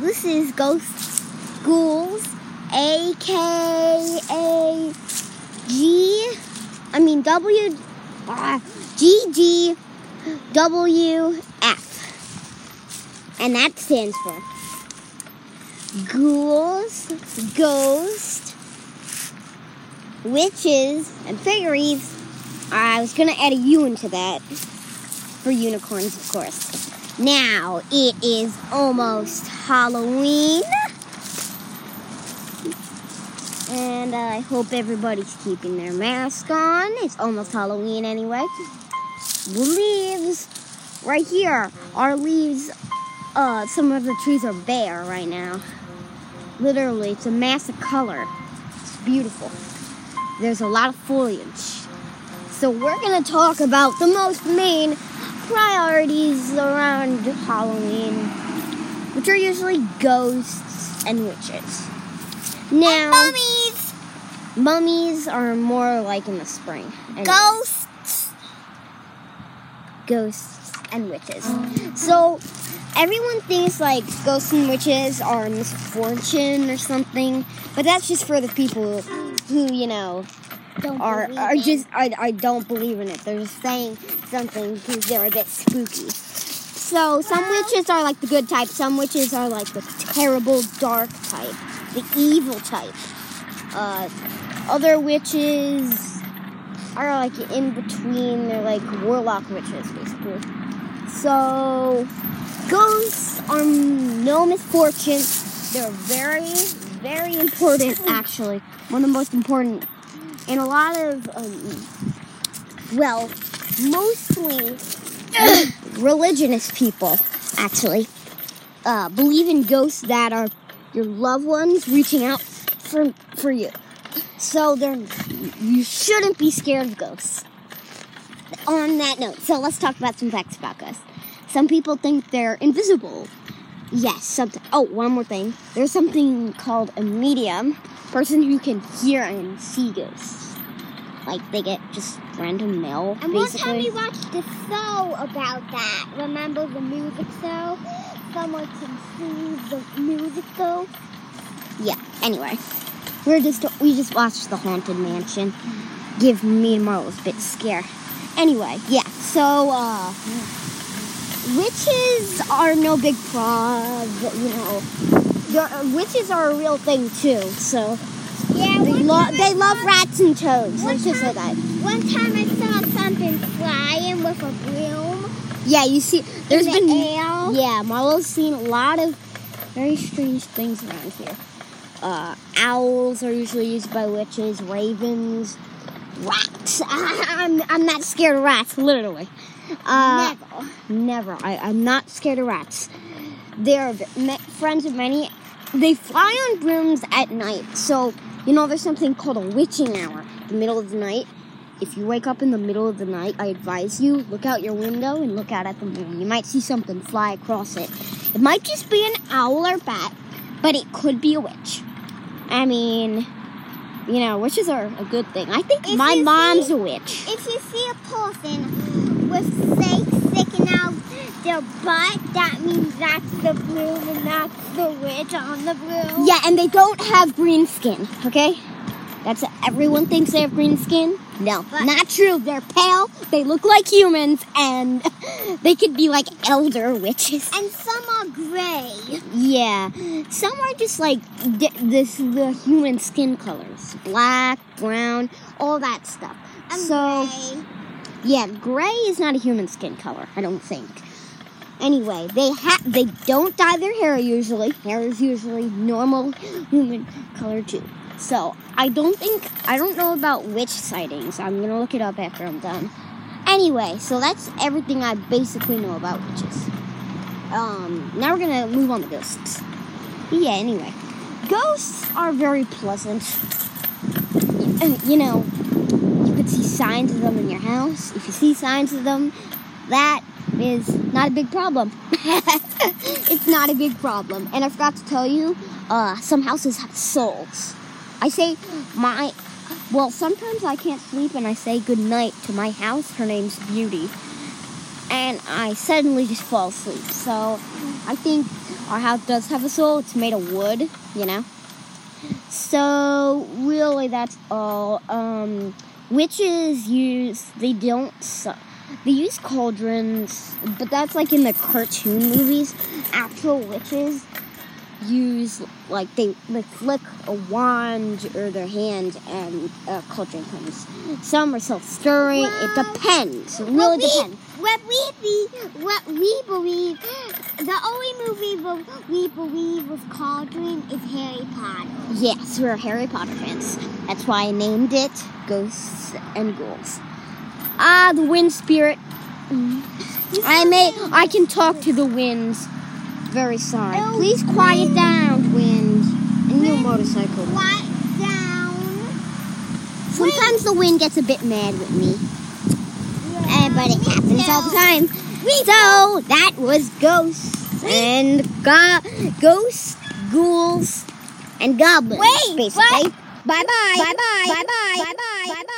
this is Ghost Ghouls, aka G, I mean W, uh, G G W F, and that stands for Ghouls, Ghost, Witches, and Fairies. I was gonna add a U into that for unicorns, of course. Now it is almost Halloween. And I hope everybody's keeping their mask on. It's almost Halloween anyway. Leaves right here. Our leaves, uh, some of the trees are bare right now. Literally, it's a mass of color. It's beautiful. There's a lot of foliage. So we're gonna talk about the most main priorities around Halloween, which are usually ghosts and witches. Now, Mummies! mummies are more like in the spring. and Ghosts! ghosts and witches. So everyone thinks like ghosts and witches are misfortune or something, but that's just for the people who you know Don't are are it. just I, I don't believe in it. They're just saying something because they're a bit spooky. So some Well- witches are like the good type. Some witches are like the terrible dark type, the evil type. Uh, other witches are like in between. They're like warlock witches, basically. So ghosts are no misfortune. They're very, very important. Actually, one of the most important and a lot of um, well mostly religionist people actually uh, believe in ghosts that are your loved ones reaching out for for you. So they're you shouldn't be scared of ghosts. On that note so let's talk about some facts about ghosts. Some people think they're invisible. Yes something oh one more thing. There's something called a medium person who can hear and see ghosts like they get just random mail And one time we watched a show about that. Remember the music show? Someone can see the music show. yeah anyway we're just we just watched the haunted mansion give me and marlo's a bit scare anyway yeah so uh witches are no big problem you know Witches are a real thing too so Yeah, they, lo- they love saw- rats and toads let's just say that One time I saw something flying with a broom yeah you see there's been the air. Yeah, Marlo's seen a lot of very strange things around here. Uh, owls are usually used by witches, ravens, rats. I'm, I'm not scared of rats, literally. Uh, Never. Never. I, I'm not scared of rats. They're friends of many. They fly on brooms at night. So, you know, there's something called a witching hour, the middle of the night. If you wake up in the middle of the night, I advise you look out your window and look out at the moon. You might see something fly across it. It might just be an owl or bat, but it could be a witch. I mean, you know, witches are a good thing. I think If my mom's see- a witch. If you see a person with their butt, that means that's the broom and that's the witch on the broom. Yeah, and they don't have green skin, okay? That's everyone thinks they have green skin. No, But- not true. They're pale, they look like humans, and they could be like elder witches. And some are gray. Yeah, some are just like this the human skin colors black, brown, all that stuff. And so, gray. yeah, gray is not a human skin color, I don't think. Anyway, they ha- they don't dye their hair usually. Hair is usually normal human color too. So I don't think I don't know about witch sightings. I'm gonna look it up after I'm done. Anyway, so that's everything I basically know about witches. Um, now we're gonna move on to ghosts. Yeah. Anyway, ghosts are very pleasant. You know, you could see signs of them in your house. If you see signs of them, that is not a big problem. it's not a big problem. And I forgot to tell you, uh, some houses have souls. I say my, well, sometimes I can't sleep and I say good night to my house. Her name's Beauty. and I suddenly just fall asleep. So I think our house does have a soul. It's made of wood, you know. So really, that's all. Um, witches use they don't su- they use cauldrons, but that's like in the cartoon movies. Actual witches use like they like flick a wand or their hand and a cauldron comes. Some are self stirring. It depends. It really what we, depends. What we be, what we believe, the only movie we believe with Cauldron is Harry Potter. Yes, we're Harry Potter fans. That's why I named it Ghosts and Ghouls. Ah, the wind spirit. I may I can talk to the winds. Very sorry. Oh, Please quiet wind. down, wind. And your motorcycle. Quiet down? Sometimes the wind gets a bit mad with me. Eh, but it happens all the time. So that was ghosts and go- ghosts, ghouls, and goblins. Wait, basically. what? Bye bye. Bye-bye. Bye bye. Bye-bye. Bye bye. Bye bye.